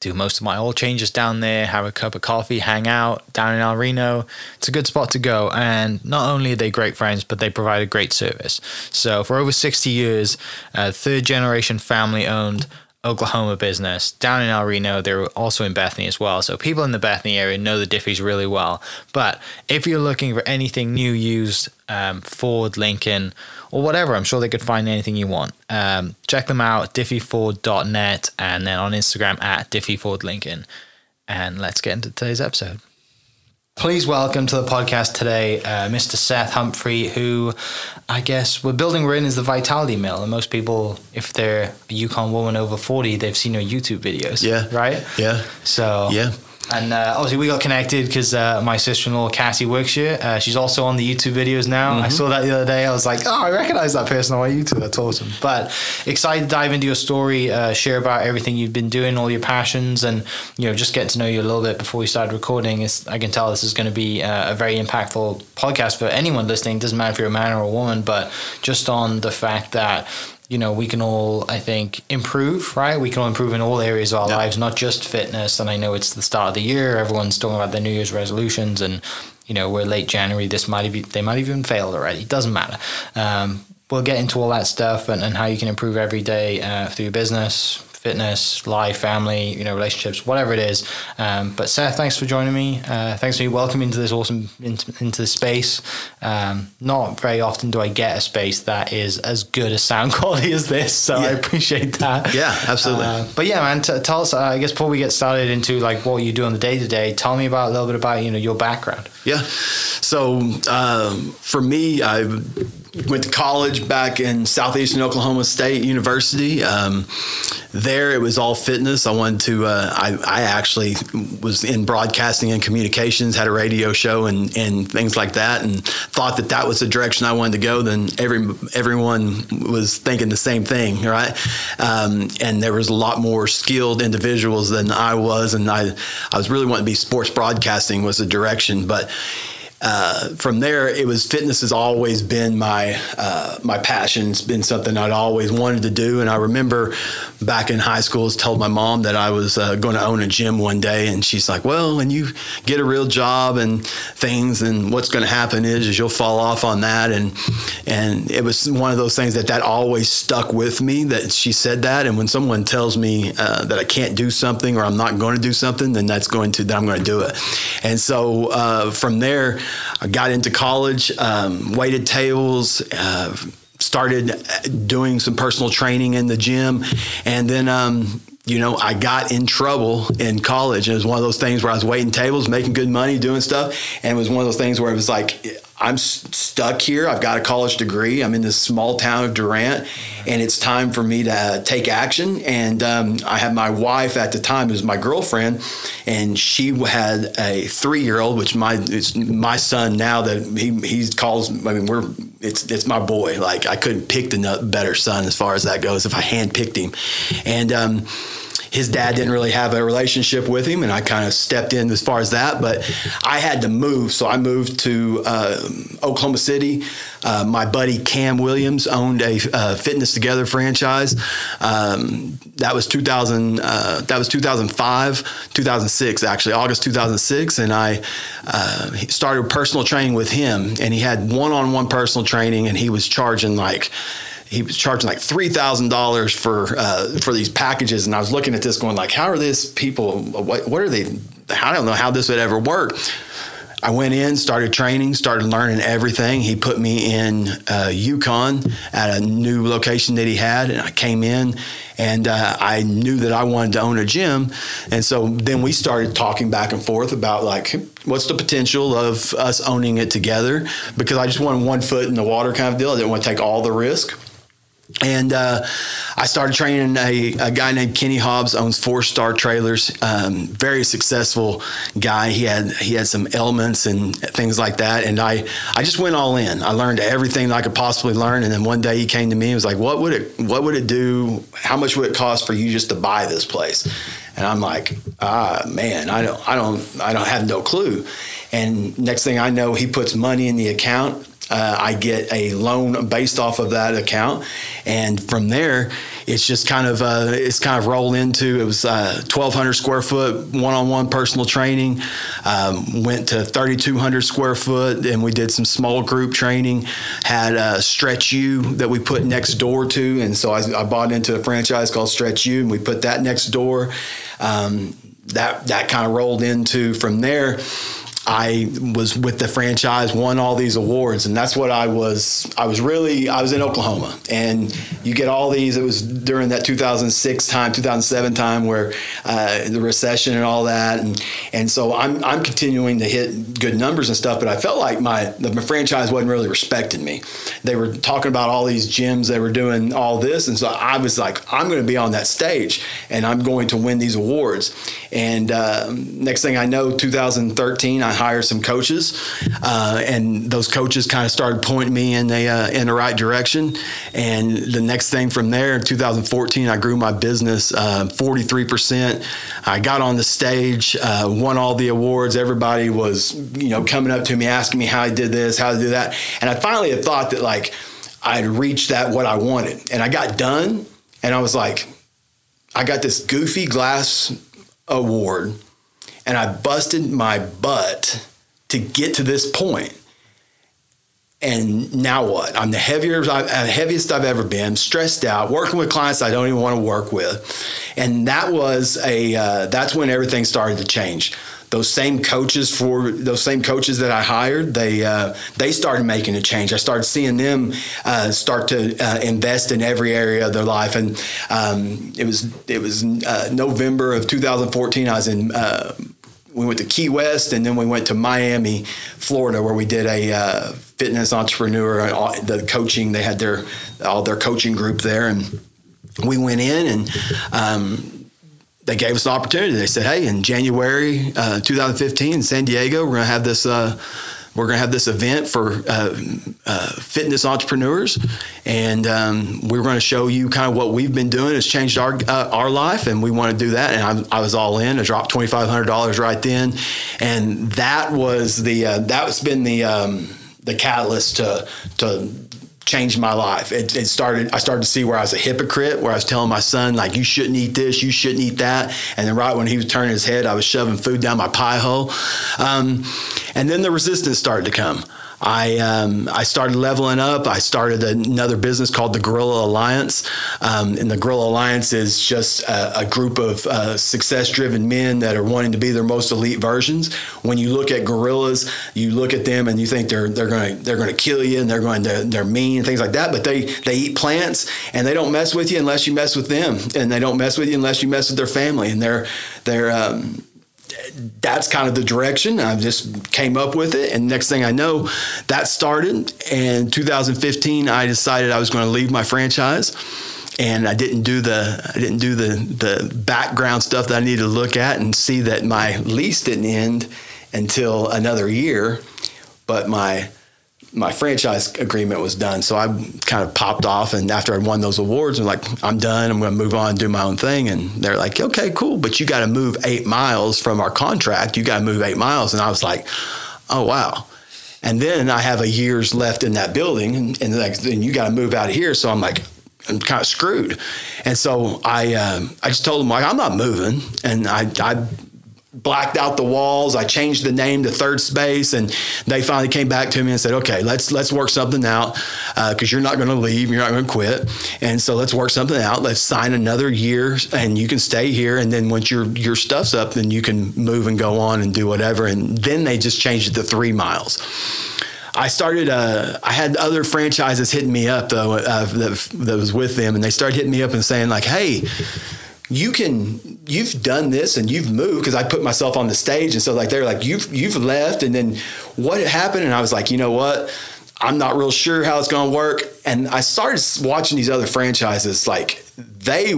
do most of my oil changes down there, have a cup of coffee, hang out down in El Reno. It's a good spot to go. And not only are they great friends, but they provide a great service. So for over 60 years, third generation family owned Oklahoma business down in El Reno. They're also in Bethany as well. So people in the Bethany area know the Diffees really well. But if you're looking for anything new, used, um, Ford, Lincoln, or whatever, I'm sure they could find anything you want. Um, check them out, diffeeford.net, and then on Instagram at diffeefordlincoln. And let's get into today's episode. Please welcome to the podcast today, uh, Mr. Seth Humphrey, who I guess we're building we're in is the Vitality Mill. And most people, if they're a Yukon woman over 40, they've seen your YouTube videos. Yeah. Right? Yeah. So, Yeah. And uh, obviously, we got connected because uh, my sister in law, Cassie, works here. Uh, she's also on the YouTube videos now. Mm-hmm. I saw that the other day. I was like, oh, I recognize that person on my YouTube. That's awesome. But excited to dive into your story, uh, share about everything you've been doing, all your passions, and you know, just get to know you a little bit before we started recording. It's, I can tell this is going to be uh, a very impactful podcast for anyone listening. Doesn't matter if you're a man or a woman, but just on the fact that you know, we can all, I think, improve, right? We can all improve in all areas of our Yeah. lives, not just fitness. And I know it's the start of the year. Everyone's talking about their New Year's resolutions, and you know, we're late January. This might have they might have even failed already. It doesn't matter. Um, we'll get into all that stuff and, and how you can improve every day uh, through your business, fitness, life, family, you know, relationships, whatever it is. Um, but Seth, thanks for joining me. Uh, thanks for you welcoming into this awesome into, into this space. Um, not very often do I get a space that is as good a sound quality as this, so I appreciate that. Yeah, absolutely. Uh, but yeah, man, t- tell us. Uh, I guess before we get started into like what you do on the day to day, tell me about a little bit about you know your background. Yeah. So um, for me, I went to college back in southeastern Oklahoma State University. Um, there, it was all fitness. I wanted to. Uh, I, I actually was in broadcasting and communications, had a radio show and and things like that, and thought that that was the direction I wanted to go. Then every everyone was thinking the same thing, right? Um, and there was a lot more skilled individuals than I was, and I I was really wanting to be sports broadcasting was the direction, but uh, from there, it was fitness has always been my uh, my passion. It's been something I'd always wanted to do. And I remember back in high school, I told my mom that I was uh, going to own a gym one day, and she's like, "Well, when you get a real job and things, and what's going to happen is, is you'll fall off on that." And and it was one of those things that that always stuck with me. That she said that, and when someone tells me uh, that I can't do something or I'm not going to do something, then that's going to then I'm going to do it. And so uh, from there, I got into college, um, waited tables. Uh, started doing some personal training in the gym, and then um, you know I got in trouble in college. It was one of those things where I was waiting tables, making good money, doing stuff, and it was one of those things where it was like I'm s- stuck here. I've got a college degree. I'm in this small town of Durant, and it's time for me to uh, take action. And um, I had my wife at the time, who was my girlfriend, and she had a three year old, which my it's my son now that he he calls. I mean, we're it's it's my boy. Like I couldn't pick the better son as far as that goes. If I handpicked him, and um, his dad didn't really have a relationship with him, and I kind of stepped in as far as that. But I had to move, so I moved to uh, Oklahoma City. Uh, my buddy Cam Williams owned a uh, Fitness Together franchise. Um, that was 2000. Uh, that was 2005, 2006, actually August 2006, and I uh, started personal training with him. And he had one-on-one personal training, and he was charging like he was charging like three thousand dollars for uh, for these packages, and I was looking at this, going like, how are this people? What, what are they? I don't know how this would ever work. I went in, started training, started learning everything. He put me in uh, Yukon at a new location that he had, and I came in, and uh, I knew that I wanted to own a gym, and so then we started talking back and forth about like what's the potential of us owning it together because I just wanted one foot in the water kind of deal. I didn't want to take all the risk. And uh, I started training a, a, guy named Kenny Hobbs, owns Four Star Trailers. Um, very successful guy. He had he had some elements and things like that. And I I just went all in. I learned everything that I could possibly learn. And then one day he came to me and was like, "What would it What would it do? How much would it cost for you just to buy this place?" And I'm like, "Ah, man, I don't I don't I don't have no clue." And next thing I know, he puts money in the account uh, I get a loan based off of that account, and from there, it's just kind of uh, it's kind of rolled into. It was uh, 1,200 square foot one-on-one personal training. Um, went to 3,200 square foot, and we did some small group training. Had a Stretch U that we put next door to, and so I, I bought into a franchise called Stretch U, and we put that next door. Um, that that kind of rolled into from there I was with the franchise, won all these awards, and that's what I was. I was really I was in Oklahoma, and you get all these. It was during that 2006 time, 2007 time, where uh, the recession and all that, and and so I'm I'm continuing to hit good numbers and stuff, but I felt like my the franchise wasn't really respecting me. They were talking about all these gyms, they were doing all this, and so I was like, I'm going to be on that stage, and I'm going to win these awards. And uh, next thing I know, 2013, I hire some coaches, uh, and those coaches kind of started pointing me in the uh, in the right direction. And the next thing from there, in 2014, I grew my business 43%. Uh, I got on the stage, uh, won all the awards. Everybody was you know coming up to me asking me how I did this, how to do that, and I finally had thought that like I'd reached that what I wanted, and I got done, and I was like. I got this goofy glass award and I busted my butt to get to this point. And now what? I'm the heavier, the heaviest I've ever been, stressed out, working with clients I don't even want to work with, and that was a uh, that's when everything started to change those same coaches for those same coaches that I hired, they uh, they started making a change. I started seeing them uh, start to uh, invest in every area of their life, and um, it was it was uh, November of 2014. I was in. Uh, we went to Key West, and then we went to Miami, Florida, where we did a uh, fitness entrepreneur. and The coaching they had their all their coaching group there, and we went in and. Um, they gave us an opportunity. They said, "Hey, in January uh, 2015 in San Diego, we're going to have this." We're going to have this event for uh, uh, fitness entrepreneurs, and um, we're going to show you kind of what we've been doing. It's changed our uh, our life, and we want to do that. And I, I was all in. I dropped twenty five hundred dollars right then, and that was the uh, that's been the um, the catalyst to to changed my life. It, it, started. I started to see where I was a hypocrite, where I was telling my son like, "You shouldn't eat this, you shouldn't eat that," and then right when he was turning his head, I was shoving food down my pie hole. Um, and then the resistance started to come. I um, I started leveling up. I started another business called the Gorilla Alliance, um, and the Gorilla Alliance is just a, a group of uh, success-driven men that are wanting to be their most elite versions. When you look at gorillas, you look at them and you think they're they're going to they're going to kill you and they're going to they're mean and things like that. But they they eat plants and they don't mess with you unless you mess with them, and they don't mess with you unless you mess with their family. And they're they're um, that's kind of the direction. I just came up with it, and next thing I know, that started. And 2015, I decided I was going to leave my franchise, and I didn't do the I didn't do the the background stuff that I needed to look at and see that my lease didn't end until another year, but my my franchise agreement was done. So I kind of popped off, and after I won those awards, I'm like, I'm done. I'm going to move on and do my own thing. And they're like, okay, cool, but you got to move eight miles from our contract. You got to move eight miles, and I was like, oh wow. And then I have a year's left in that building, and, and like, then you got to move out of here. So I'm like, I'm kind of screwed. And so I, um, I just told them like, I'm not moving. And I, I blacked out the walls. I changed the name to Third Space, and they finally came back to me and said, "Okay, let's let's work something out because uh, you're not going to leave, you're not going to quit, and so let's work something out. Let's sign another year, and you can stay here, and then once your your stuff's up, then you can move and go on and do whatever." And then they just changed it to three miles. I started. Uh, I had other franchises hitting me up though uh, that, that was with them, and they started hitting me up and saying like, "Hey." You can you've done this and you've moved because I put myself on the stage. And so like they're like you've you've left. And then what happened? And I was like you know what? I'm not real sure how it's going to work. And I started watching these other franchises like they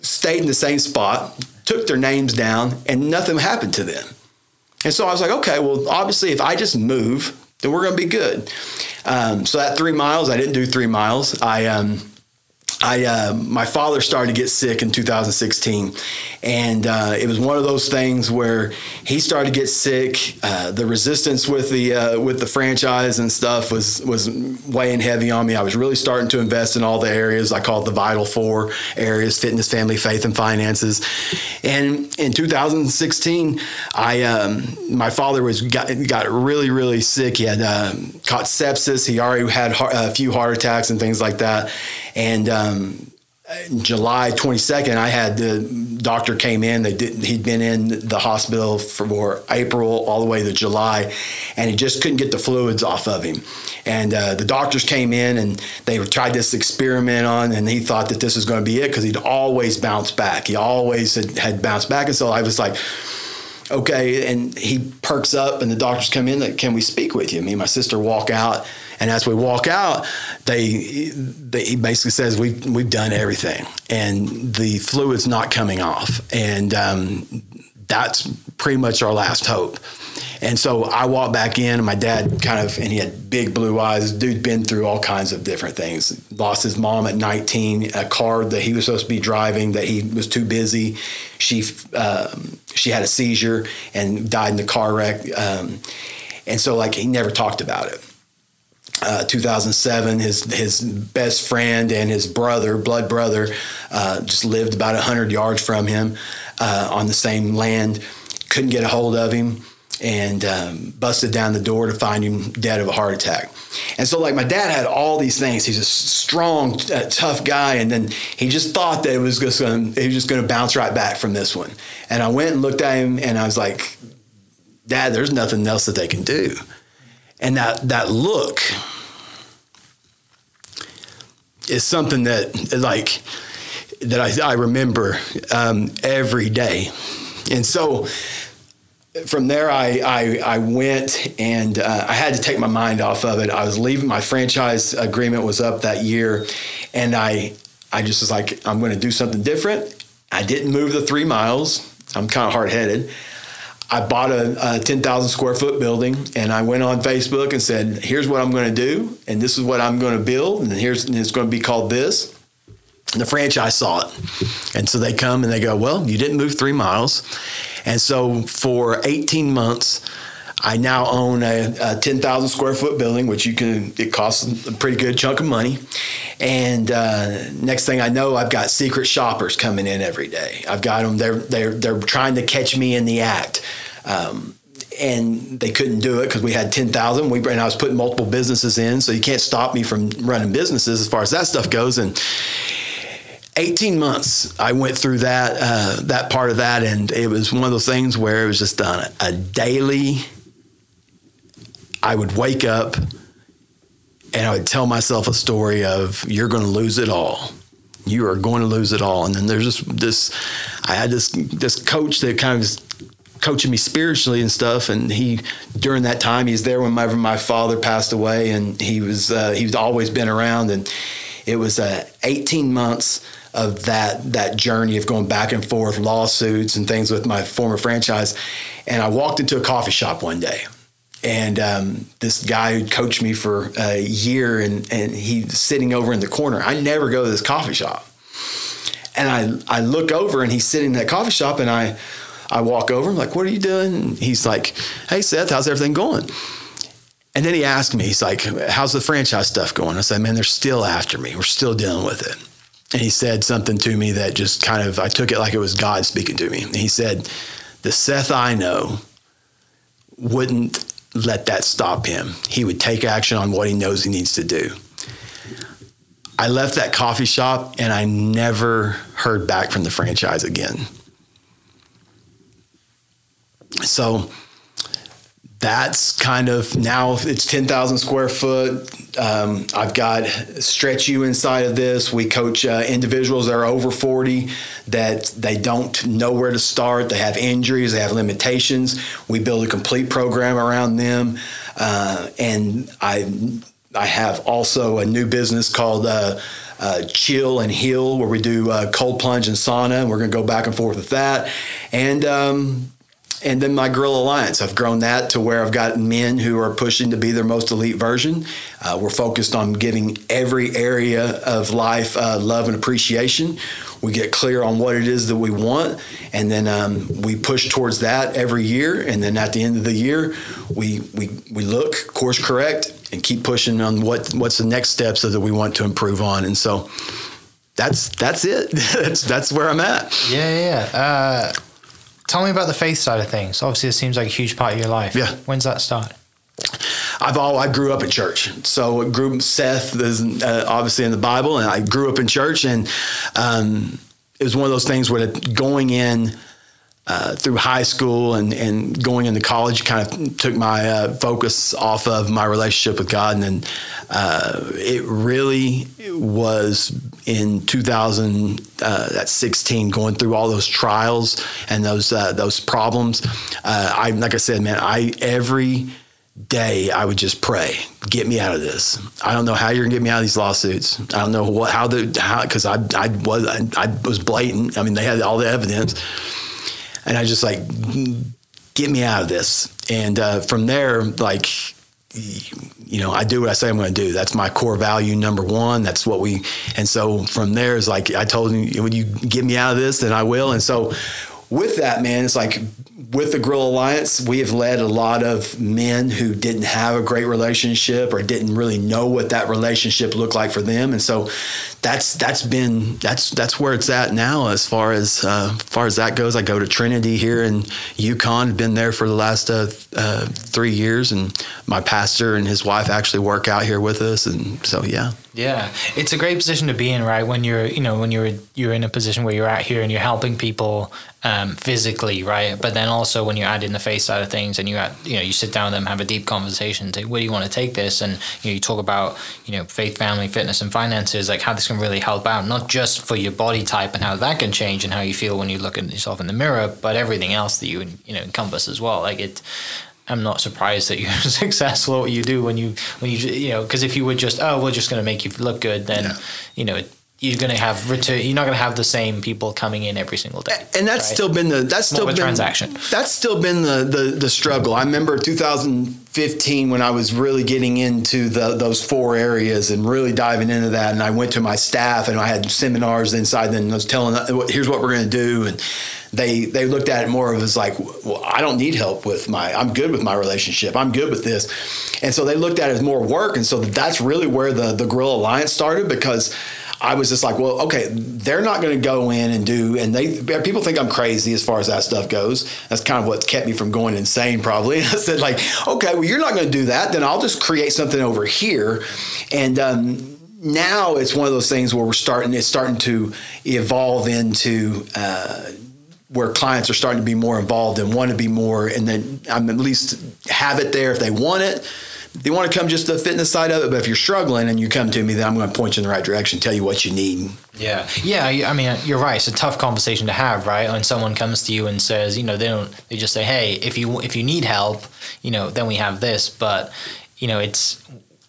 stayed in the same spot took their names down and nothing happened to them. And so I was like okay well obviously if I just move then we're going to be good. Um, so that three miles I didn't do three miles. I um, I uh, my father started to get sick in 2016, and uh, it was one of those things where he started to get sick. Uh, the resistance with the uh, with the franchise and stuff was was weighing heavy on me. I was really starting to invest in all the areas I call it the vital four areas: fitness, family, faith, and finances. And in 2016, I um, my father was got, got really really sick. He had um, caught sepsis. He already had a few heart attacks and things like that, and um, July 22nd, I had the doctor came in. They did, he'd been in the hospital for April all the way to July, and he just couldn't get the fluids off of him. And uh, the doctors came in and they tried this experiment on, and he thought that this was going to be it because he'd always bounce back. He always had, had bounced back, and so I was like okay. And he perks up, and the doctors come in. Like, can we speak with you? Me and my sister walk out, and as we walk out, they, they he basically says we've we've done everything, and the fluid's not coming off, and um, that's pretty much our last hope. And so I walked back in, and my dad kind of, and he had big blue eyes. Dude been through all kinds of different things. Lost his mom at 19, a car that he was supposed to be driving that he was too busy. She um, she had a seizure and died in the car wreck. Um, and so like he never talked about it. Uh, 2007, his his best friend and his brother, blood brother, uh, just lived about 100 yards from him uh, on the same land. Couldn't get a hold of him and um, busted down the door to find him dead of a heart attack. And so, like, my dad had all these things. He's a strong, uh, tough guy, and then he just thought that it was just going he was just going to bounce right back from this one. And I went and looked at him, and I was like, "Dad, there's nothing else that they can do." And that that look is something that like that I, I remember um, every day. And so from there, I, I, I went and uh, I had to take my mind off of it. I was leaving, my franchise agreement was up that year. And I, I just was like, I'm going to do something different. I didn't move the three miles. I'm kind of hard headed. I bought a, a 10,000 square foot building and I went on Facebook and said, here's what I'm going to do. And this is what I'm going to build. And here's, and it's going to be called this. The franchise saw it. And so they come and they go, well, you didn't move three miles. And so for 18 months, I now own a, a 10,000 square foot building, which you can, it costs a pretty good chunk of money. And uh, next thing I know, I've got secret shoppers coming in every day. I've got them, they're, they're, they're trying to catch me in the act. Um, and they couldn't do it because we had 10,000. We, and I was putting multiple businesses in. So you can't stop me from running businesses as far as that stuff goes. And, 18 months I went through that uh, that part of that, and it was one of those things where it was just done a daily. I would wake up and I would tell myself a story of you're going to lose it all. You are going to lose it all. And then there's this this I had this this coach that kind of coaching me spiritually and stuff. And he during that time he's there whenever my father passed away, and he was uh, he's always been around. And it was uh, 18 months of that that journey of going back and forth, lawsuits and things with my former franchise. And I walked into a coffee shop one day, and um, this guy who coached me for a year, and and he's sitting over in the corner. I never go to this coffee shop, and I I look over, and he's sitting in that coffee shop, and I I walk over. I'm like, "What are you doing?" And he's like, "Hey Seth, how's everything going?" And then he asked me, he's like, "How's the franchise stuff going?" I said, "Man, they're still after me. We're still dealing with it." And he said something to me that just kind of I took it like it was God speaking to me. He said, "The Seth I know wouldn't let that stop him. He would take action on what he knows he needs to do." I left that coffee shop and I never heard back from the franchise again. So that's kind of now it's 10,000 square foot. Um, I've got Stretch U inside of this. We coach uh, individuals that are over 40 that they don't know where to start. They have injuries, they have limitations. We build a complete program around them. Uh, and I, I have also a new business called uh, uh, Chill and Heal, where we do uh, cold plunge and sauna. And we're going to go back and forth with that. And um, and then my Gorilla Alliance. I've grown that to where I've got men who are pushing to be their most elite version. Uh, we're focused on giving every area of life uh, love and appreciation. We get clear on what it is that we want, and then um, we push towards that every year. And then at the end of the year, we we we look, course correct, and keep pushing on what what's the next steps that we want to improve on. And so that's that's it. that's that's where I'm at. Yeah, yeah. Uh, tell me about the faith side of things. Obviously, it seems like a huge part of your life. Yeah. When's that start? I've all I grew up in church, so grew Seth is uh, obviously in the Bible, and I grew up in church, and um, it was one of those things where going in uh, through high school and, and going into college kind of took my uh, focus off of my relationship with God. And then uh, it really was in 2016 uh, going through all those trials and those uh, those problems. Uh, I like I said, man, I every day I would just pray, get me out of this. I don't know how you're gonna get me out of these lawsuits. I don't know what how the how because I I was I, I was blatant. I mean, they had all the evidence and I just like get me out of this. And uh, from there, like you know, I do what I say I'm going to do. That's my core value number one. That's what we. And so from there is like I told him, when you get me out of this, then I will. And so with that, man, it's like with the Gorilla Alliance, we have led a lot of men who didn't have a great relationship or didn't really know what that relationship looked like for them, and so that's that's been that's that's where it's at now as far as uh, far as that goes. I go to Trinity here in Yukon. Been there for the last uh, uh, three years, and my pastor and his wife actually work out here with us, and so yeah. Yeah, it's a great position to be in, right? When you're, you know, when you're you're in a position where you're out here and you're helping people um, physically, right? But then also when you're adding the face side of things and you at, you know, you sit down with them, have a deep conversation, say, where do you want to take this? And you know, you talk about, you know, faith, family, fitness, and finances, like how this can really help out, not just for your body type and how that can change and how you feel when you look at yourself in the mirror, but everything else that you you know encompass as well. Like it, I'm not surprised that you're successful at what you do when you when you you know because if you were just oh we're just going to make you look good then yeah. you know you're going to have return you're not going to have the same people coming in every single day and that's right? still been the that's still been transaction that's still been the, the the struggle i remember 2015 when i was really getting into the, those four areas and really diving into that and i went to my staff and i had seminars inside and i was telling them, here's what we're going to do and they they looked at it more of as like, well, I don't need help with my, I'm good with my relationship, I'm good with this, and so they looked at it as more work, and so that's really where the the Gorilla Alliance started because. I was just like, well, okay, they're not going to go in and do, and they people think I'm crazy as far as that stuff goes. That's kind of what kept me from going insane, probably. I said like, okay, well, you're not going to do that, then I'll just create something over here, and um, now it's one of those things where we're starting, it's starting to evolve into. Uh, where clients are starting to be more involved and want to be more, and then I'm at least have it there if they want it. They want to come just the fitness side of it, but if you're struggling and you come to me, then I'm going to point you in the right direction, tell you what you need. Yeah, yeah. I mean, you're right. It's a tough conversation to have, right? When someone comes to you and says, you know, they don't, they just say, hey, if you if you need help, you know, then we have this. But you know, it's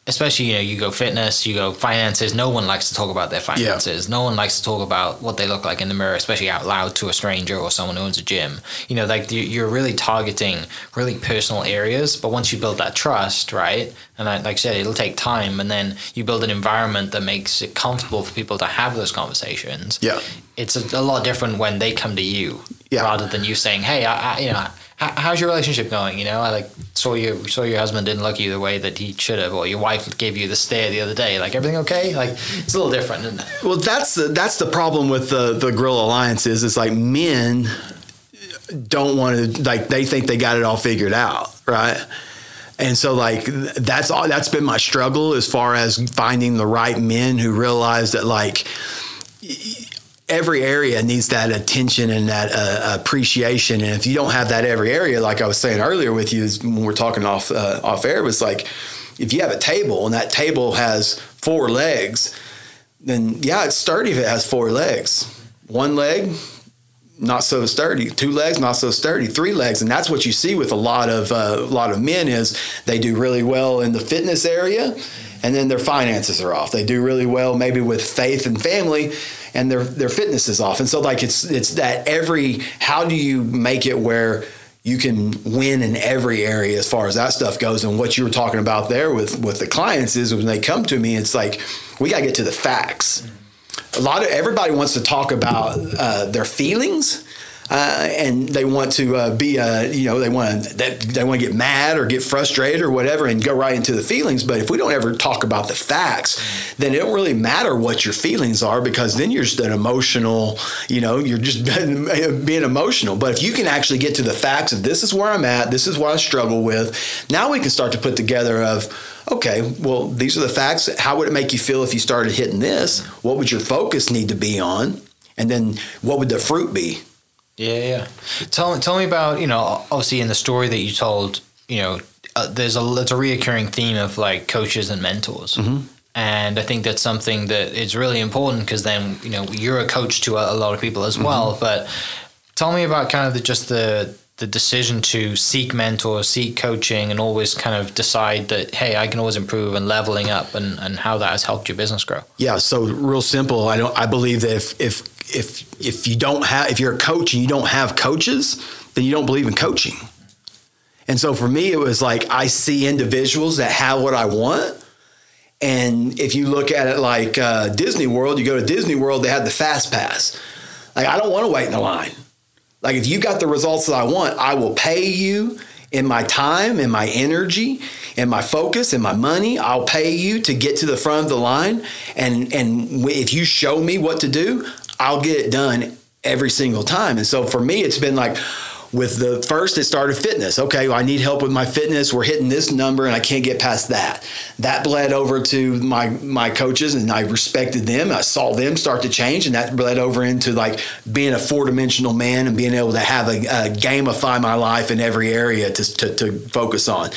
especially you know you go fitness you go finances no one likes to talk about their finances no one likes to talk about what they look like in the mirror especially out loud to a stranger or someone who owns a gym you know like you- you're really targeting really personal areas but once you build that trust right and I, like i said it'll take time and then you build an environment that makes it comfortable for people to have those conversations Yeah. it's a, a lot different when they come to you Yeah. rather than you saying hey I, I you know how, how's your relationship going you know i like saw you saw your husband didn't look you the way that he should have or your wife gave you the stare the other day like everything okay like it's a little different isn't it? Well, that's the that's the problem with the the Gorilla Alliance is it's like men don't want to like they think they got it all figured out, right? And so like that's all that's been my struggle as far as finding the right men who realize that like every area needs that attention and that uh, appreciation. And if you don't have that every area, like I was saying earlier with you, when we're talking off uh, off air, was like if you have a table and that table has four legs, then yeah, it's sturdy if it has four legs. One leg, not so sturdy. Two legs, not so sturdy. Three legs, and that's what you see with a lot of uh, a lot of men is they do really well in the fitness area, and then their finances are off. They do really well maybe with faith and family, and their their fitness is off. And so like it's it's that every how do you make it where you can win in every area as far as that stuff goes. And what you were talking about there with with the clients is when they come to me, it's like we got to get to the facts a lot of everybody wants to talk about uh, their feelings. Uh, and they want to uh, be, uh, you know, they want to they, they want to get mad or get frustrated or whatever, and go right into the feelings. But if we don't ever talk about the facts, then it don't really matter what your feelings are because then you're just an emotional, you know, you're just being emotional. But if you can actually get to the facts of this is where I'm at, this is what I struggle with, now we can start to put together of okay, well, these are the facts. How would it make you feel if you started hitting this? What would your focus need to be on? And then what would the fruit be? Yeah, yeah. Tell me, tell me about you know obviously in the story that you told you know uh, there's a there's a reoccurring theme of like coaches and mentors. And I think that's something that is really important because then you know you're a coach to a, a lot of people as well. But tell me about kind of the, just the the decision to seek mentors, seek coaching, and always kind of decide that hey, I can always improve and leveling up, and and how that has helped your business grow. Yeah, so real simple. I don't. I believe that if if if if you don't have if you're a coach and you don't have coaches, then you don't believe in coaching. And so for me, it was like I see individuals that have what I want. And if you look at it like uh, Disney World, you go to Disney World, they have the fast pass. Like I don't want to wait in the line. Like if you got the results that I want, I will pay you in my time, in my energy, in my focus, in my money. I'll pay you to get to the front of the line, and and if you show me what to do, I'll get it done every single time. And so for me, it's been like. With the first, it started fitness. Okay, well, I need help with my fitness. We're hitting this number, and I can't get past that. That bled over to my my coaches, and I respected them. I saw them start to change, and that bled over into like being a four dimensional man and being able to have a, a gamify my life in every area to, to, to focus on.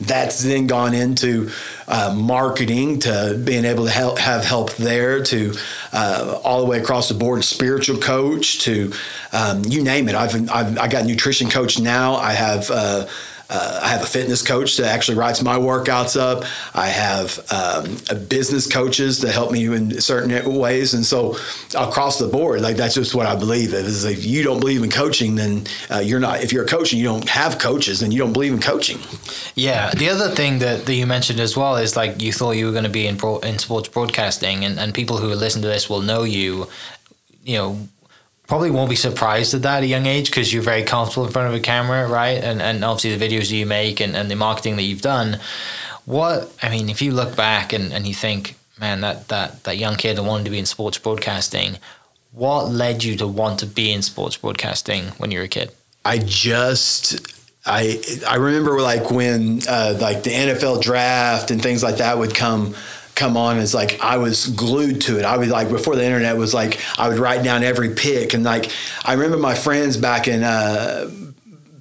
That's then gone into uh, marketing to being able to help, have help there to uh, all the way across the board, spiritual coach to um, you name it. I've, I've I got a nutrition coach now. I have. Uh, uh, I have a fitness coach that actually writes my workouts up. I have um, business coaches that help me in certain ways, and so across the board, like that's just what I believe. Is if you don't believe in coaching, then uh, you're not. If you're a coach and you don't have coaches, then you don't believe in coaching. Yeah, the other thing that, that you mentioned as well is like you thought you were going to be in in sports broadcasting, and, and people who listen to this will know you. You know, probably won't be surprised at that at a young age because you're very comfortable in front of a camera, right? And and obviously the videos you make and, and the marketing that you've done. What I mean, if you look back and, and you think, man, that, that that young kid that wanted to be in sports broadcasting, what led you to want to be in sports broadcasting when you were a kid? I just I I remember like when uh, like the NFL draft and things like that would come come on it's like I was glued to it. I was like before the internet was like I would write down every pick and like I remember my friends back in uh,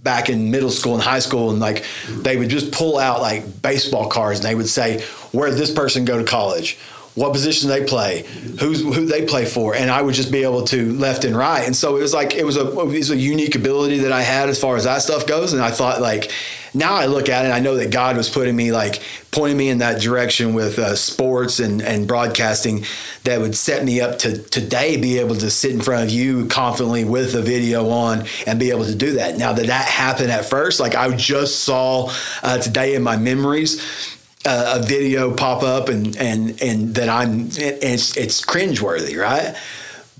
back in middle school and high school and like they would just pull out like baseball cards and they would say where did this person go to college what position they play, who's who they play for, and I would just be able to left and right. And so it was like it was a it was a unique ability that I had as far as that stuff goes. And I thought like now I look at it, I know that God was putting me like pointing me in that direction with uh, sports and and broadcasting that would set me up to today be able to sit in front of you confidently with a video on and be able to do that. Now that that happened at first, like I just saw uh, today in my memories a video pop up and and and that I'm it's it's cringeworthy, right?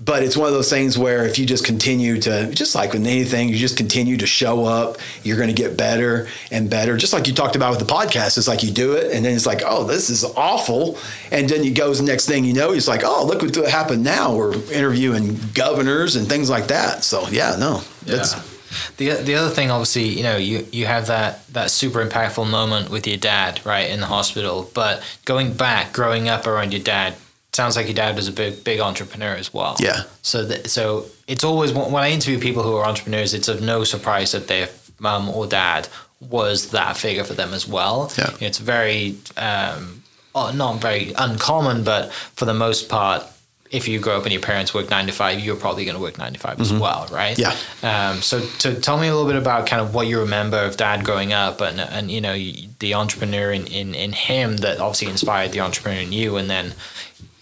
But it's one of those things where if you just continue to, just like with anything, you just continue to show up, you're going to get better and better. Just like you talked about with the podcast, it's like you do it and then it's like, oh, this is awful. And then you go, the next thing you know, it's like, oh, look what happened now. We're interviewing governors and things like that. So, yeah, no, it's. The the other thing, obviously, you know, you you have that that super impactful moment with your dad, right, in the hospital. But going back, growing up around your dad, sounds like your dad was a big big entrepreneur as well. Yeah. So that so it's always when I interview people who are entrepreneurs, it's of no surprise that their mum or dad was that figure for them as well. Yeah. It's very um, not very uncommon, but for the most part, if you grow up and your parents work nine to five, you're probably going to work nine to 5 mm-hmm. as well, right? Yeah. Um, so, to tell me a little bit about kind of what you remember of dad growing up and, and you know, the entrepreneur in, in, in him that obviously inspired the entrepreneur in you and then,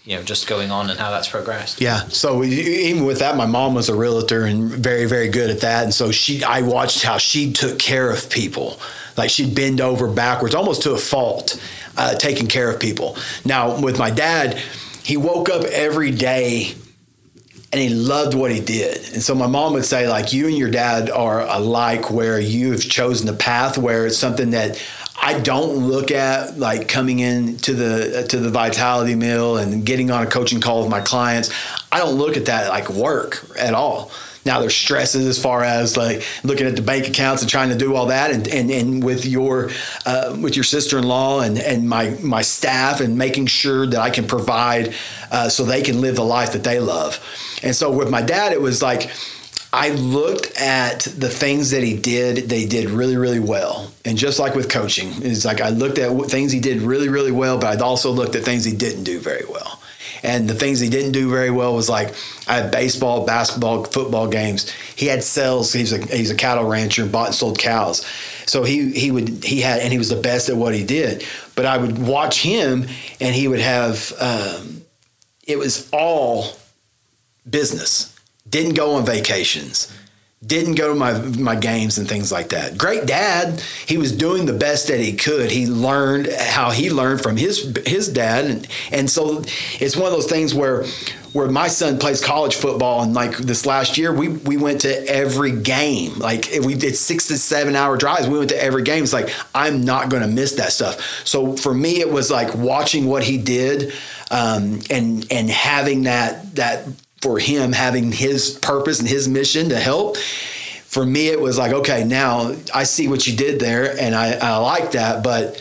you know, just going on and how that's progressed. Yeah. So even with that, my mom was a realtor and very, very good at that. And so she, I watched how she took care of people. Like she'd bend over backwards, almost to a fault, uh, taking care of people. Now with my dad, he woke up every day and he loved what he did. And so my mom would say, like, you and your dad are alike, where you have chosen a path where it's something that I don't look at like coming in to the uh, to the vitality mill and getting on a coaching call with my clients. I don't look at that like work at all. Now there's stresses as far as like looking at the bank accounts and trying to do all that, and and, and with your uh, with your sister-in-law and and my my staff and making sure that I can provide uh, so they can live the life that they love. And so with my dad, it was like. I looked at the things that he did, they did really, really well. And just like with coaching, it's like I looked at things he did really, really well, but I'd also looked at things he didn't do very well. And the things he didn't do very well was like I had baseball, basketball, football games. He had sales. He's a he's a cattle rancher and bought and sold cows. So he he would he had and he was the best at what he did. But I would watch him and he would have um, it was all business. Didn't go on vacations didn't go to my my games and things like that. Great dad. He was doing the best that he could. He learned how he learned from his his dad, and and so it's one of those things where where my son plays college football and like this last year we we went to every game like we did six to seven hour drives we went to every game it's like i'm not going to miss that stuff so for me it was like watching what he did um, and and having that that for him having his purpose and his mission to help for me it was like okay now i see what you did there and i, I like that but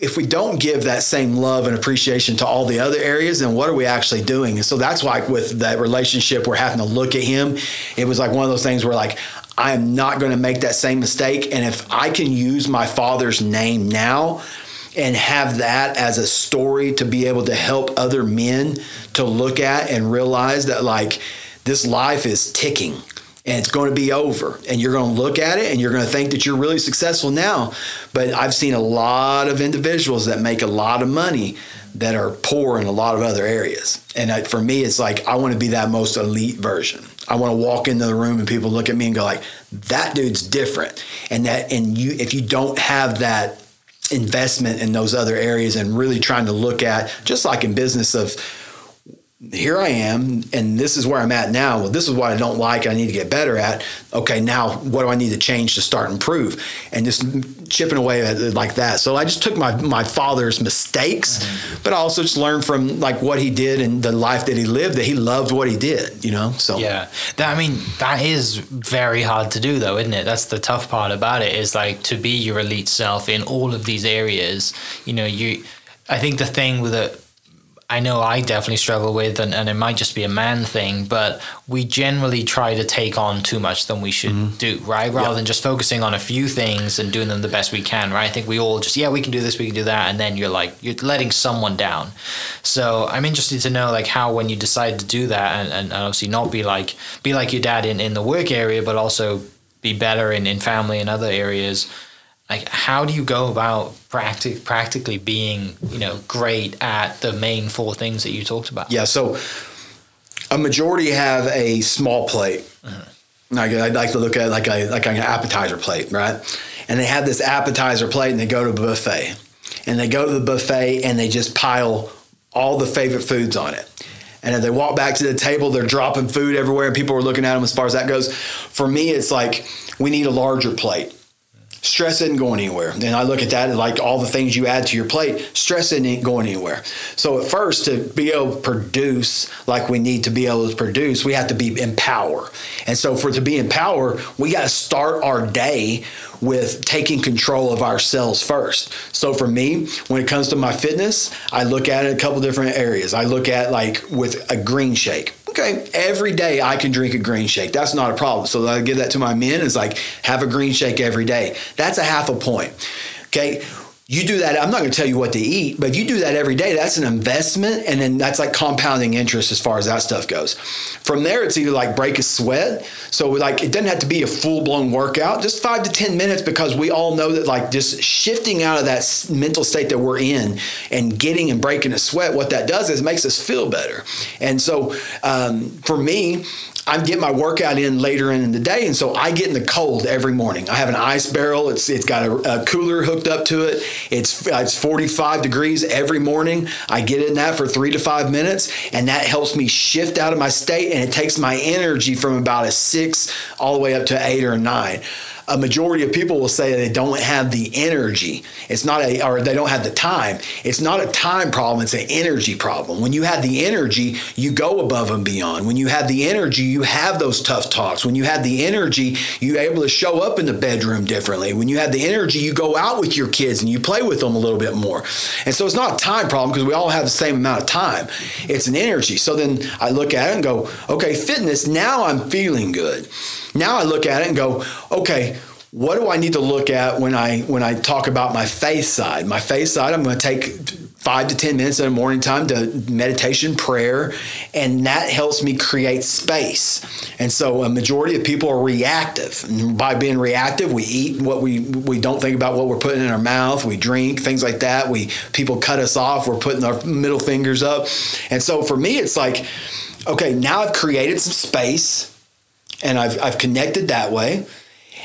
if we don't give that same love and appreciation to all the other areas, then what are we actually doing? And so that's why with that relationship, we're having to look at him. It was like one of those things where like, I am not going to make that same mistake. And if I can use my father's name now, and have that as a story to be able to help other men to look at and realize that like this life is ticking and it's going to be over and you're going to look at it and you're going to think that you're really successful now. But i've seen a lot of individuals that make a lot of money that are poor in a lot of other areas. And for me it's like i want to be that most elite version. I want to walk into the room and people look at me and go like that dude's different. And that and you if you don't have that investment in those other areas and really trying to look at just like in business of here I am, and this is where I'm at now. Well, this is what I don't like. I need to get better at. Okay, now what do I need to change to start improve? And just chipping away at it like that. So I just took my my father's mistakes, mm-hmm. but I also just learned from like what he did and the life that he lived. That he loved what he did. You know. So yeah, that I mean that is very hard to do though, isn't it? That's the tough part about it. Is like to be your elite self in all of these areas. You know, you. I think the thing with it I know I definitely struggle with, and, and it might just be a man thing, but we generally try to take on too much than we should mm-hmm. do, right? Rather yep. than just focusing on a few things and doing them the best we can, right? I think we all just, yeah, we can do this, we can do that, and then you're like, you're letting someone down. So I'm interested to know, like, how when you decide to do that, and, and obviously not be like, be like your dad in, in the work area, but also be better in, in family and other areas like how do you go about practic- practically being you know great at the main four things that you talked about? Yeah so a majority have a small plate. Mm-hmm. like i'd like to look at like a like an appetizer plate right? And they have this appetizer plate and they go to a buffet. And they go to the buffet and they just pile all the favorite foods on it. And if they walk back to the table they're dropping food everywhere. And people are looking at them as far as that goes. For me it's like we need a larger plate stress isn't going anywhere. And I look at that like all the things you add to your plate, stress isn't going anywhere. So at first, to be able to produce like we need to be able to produce, we have to be in power. And so for to be in power, we got to start our day with taking control of ourselves first. So for me, when it comes to my fitness, I look at it a couple different areas. I look at like with a green shake. Okay, every day I can drink a green shake. That's not a problem. So I give that to my men is like have a green shake every day. That's a half a point. Okay, you do that i'm not going to tell you what to eat but if you do that every day that's an investment and then that's like compounding interest as far as that stuff goes. From there it's either like break a sweat so like it doesn't have to be a full-blown workout just five to ten minutes because we all know that like just shifting out of that mental state that we're in and getting and breaking a sweat what that does is makes us feel better. And so um, for me I'm getting my workout in later in the day, and so I get in the cold every morning. I have an ice barrel. It's it's got a, a cooler hooked up to it. It's it's 45 degrees every morning. I get in that for three to five minutes, and that helps me shift out of my state, and it takes my energy from about a six all the way up to eight or nine a majority of people will say they don't have the energy. It's not a, or they don't have the time. It's not a time problem, it's an energy problem. When you have the energy, you go above and beyond. When you have the energy, you have those tough talks. When you have the energy, you're able to show up in the bedroom differently. When you have the energy, you go out with your kids and you play with them a little bit more. And so it's not a time problem because we all have the same amount of time. It's an energy. So then I look at it and go, okay, fitness, now I'm feeling good. Now I look at it and go, okay, what do I need to look at when I when I talk about my faith side? My faith side, I'm going to take five to ten minutes in the morning time to meditation, prayer, and that helps me create space. And so a majority of people are reactive. And by being reactive, we eat what we we don't think about what we're putting in our mouth. We drink things like that. We people cut us off. We're putting our middle fingers up. And so for me, it's like, okay, now I've created some space and I've, I've connected that way.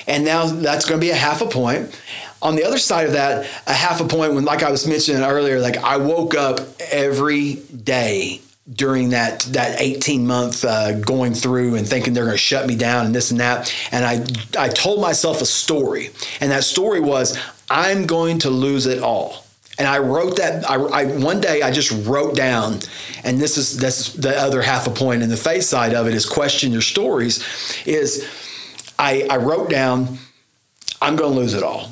And now that's going to be a half a point. On the other side of that, a half a point when, like I was mentioning earlier, like I woke up every day during that that 18 month uh, going through and thinking they're going to shut me down and this and that and I I told myself a story and that story was I'm going to lose it all and I wrote that. I, I, one day I just wrote down, and this is that's the other half a point. And the face side of it is question your stories. Is I I wrote down, I'm going to lose it all,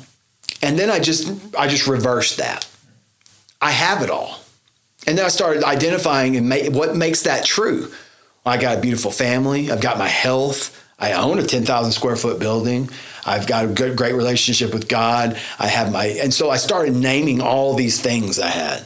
and then I just I just reversed that. I have it all, and then I started identifying and make, what makes that true. I got a beautiful family. I've got my health. I own a 10,000 square foot building. I've got a good, great relationship with God. I have my, and so I started naming all these things I had.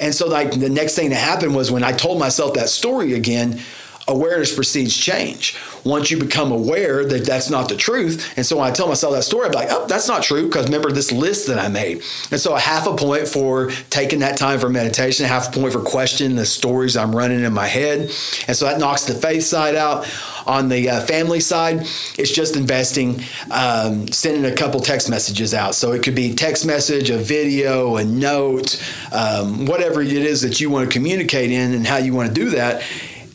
And so, like, the next thing that happened was when I told myself that story again, awareness precedes change. Once you become aware that that's not the truth, and so when I tell myself that story, I'm like, oh, that's not true because remember this list that I made. And so a half a point for taking that time for meditation, half a point for questioning the stories I'm running in my head, and so that knocks the faith side out. On the uh, family side, it's just investing, um, sending a couple text messages out. So it could be text message, a video, a note, um, whatever it is that you want to communicate in, and how you want to do that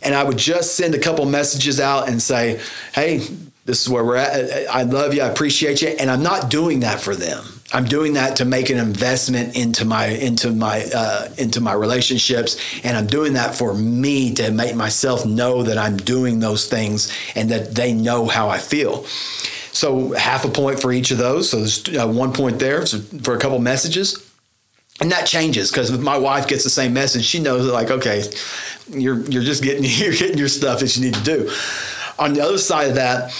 and I would just send a couple messages out and say, "Hey, this is where we're at. I love you. I appreciate you." And I'm not doing that for them. I'm doing that to make an investment into my into my uh, into my relationships, and I'm doing that for me to make myself know that I'm doing those things and that they know how I feel. So half a point for each of those. So there's uh, one point there for a couple messages. And that changes because my wife gets the same message, she knows like, okay, you're you're just getting you're getting your stuff that you need to do. On the other side of that,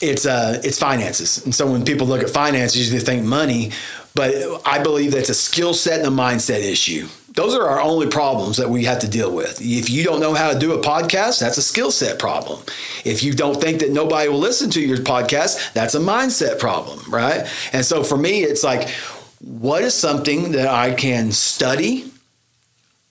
it's uh it's finances. And so when people look at finances, they think money, but I believe that's a skill set and a mindset issue. Those are our only problems that we have to deal with. If you don't know how to do a podcast, that's a skill set problem. If you don't think that nobody will listen to your podcast, that's a mindset problem, right? And so for me, it's like, what is something that I can study,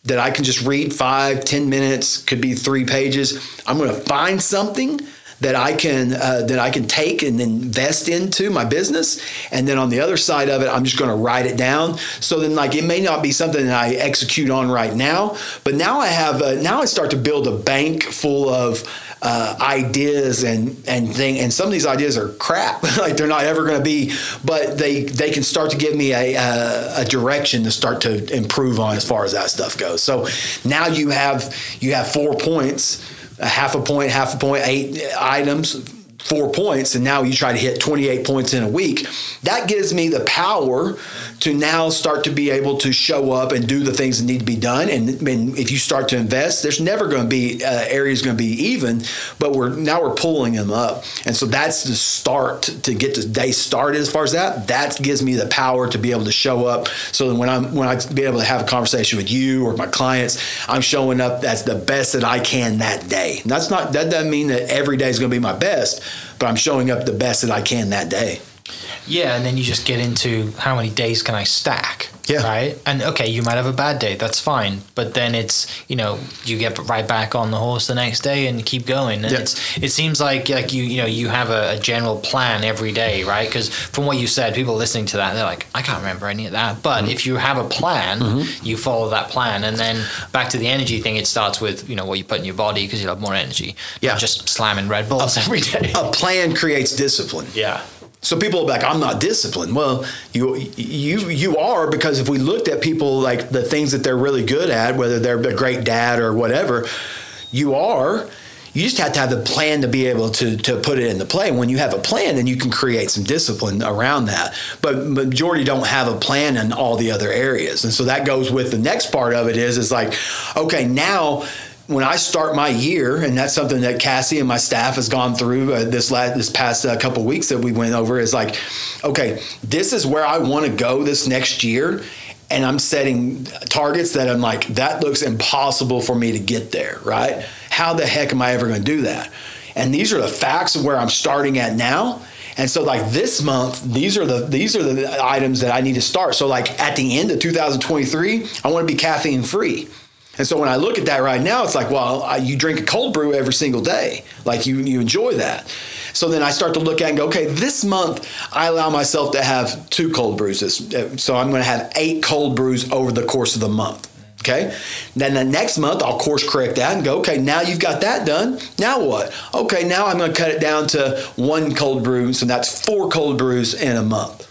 that I can just read five, ten minutes, could be three pages. I'm going to find something that I can uh, that I can take and invest into my business, and then on the other side of it, I'm just going to write it down. So then, like, it may not be something that I execute on right now, but now I have a, now I start to build a bank full of uh, ideas and and thing and some of these ideas are crap. Like they're not ever going to be but they they can start to give me a, a, a direction to start to improve on as far as that stuff goes. So now you have you have four points a half a point half a point eight items four points and now you try to hit 28 points in a week that gives me the power to now start to be able to show up and do the things that need to be done. And, and if you start to invest there's never going to be uh, areas going to be even but we're now we're pulling them up. And so that's the start to get the day started as far as that. That gives me the power to be able to show up. So that when i'm when i be able to have a conversation with you or my clients i'm showing up as the best that i can that day. And that's not that doesn't mean that every day is going to be my best but I'm showing up the best that I can that day. Yeah, and then you just get into how many days can I stack? Yeah. Right. And okay, you might have a bad day. That's fine. But then it's you know you get right back on the horse the next day and keep going. And Yeah. it's it seems like like you you know you have a, a general plan every day, right? Because from what you said, people listening to that they're like, I can't remember any of that. But Mm-hmm. if you have a plan, you follow that plan, and then back to the energy thing. It starts with you know what you put in your body because you have more energy. Yeah. Just slamming Red Bulls every day. A plan creates discipline. Yeah. So people are like, I'm not disciplined. Well, you you you are because if we looked at people like the things that they're really good at, whether they're a great dad or whatever, you are. You just have to have the plan to be able to to put it into play. When you have a plan, then you can create some discipline around that. But majority don't have a plan in all the other areas, and so that goes with the next part of it is is like, okay, now when I start my year, and that's something that Cassie and my staff has gone through uh, this last this past uh, couple weeks that we went over is like, okay, this is where I want to go this next year, and I'm setting targets that I'm like that looks impossible for me to get there. Right? How the heck am I ever going to do that? And these are the facts of where I'm starting at now. And so like this month, these are the these are the items that I need to start. So like at the end of 2023, I want to be caffeine free. And so when I look at that right now, it's like, well, I, you drink a cold brew every single day. Like you, you enjoy that. So then I start to look at and go, okay, this month I allow myself to have two cold brews. This- uh, So I'm going to have eight cold brews over the course of the month. Okay. Then the next month I'll course correct that and go, okay, now you've got that done. Now what? Okay, now I'm going to cut it down to one cold brew. So that's four cold brews in a month.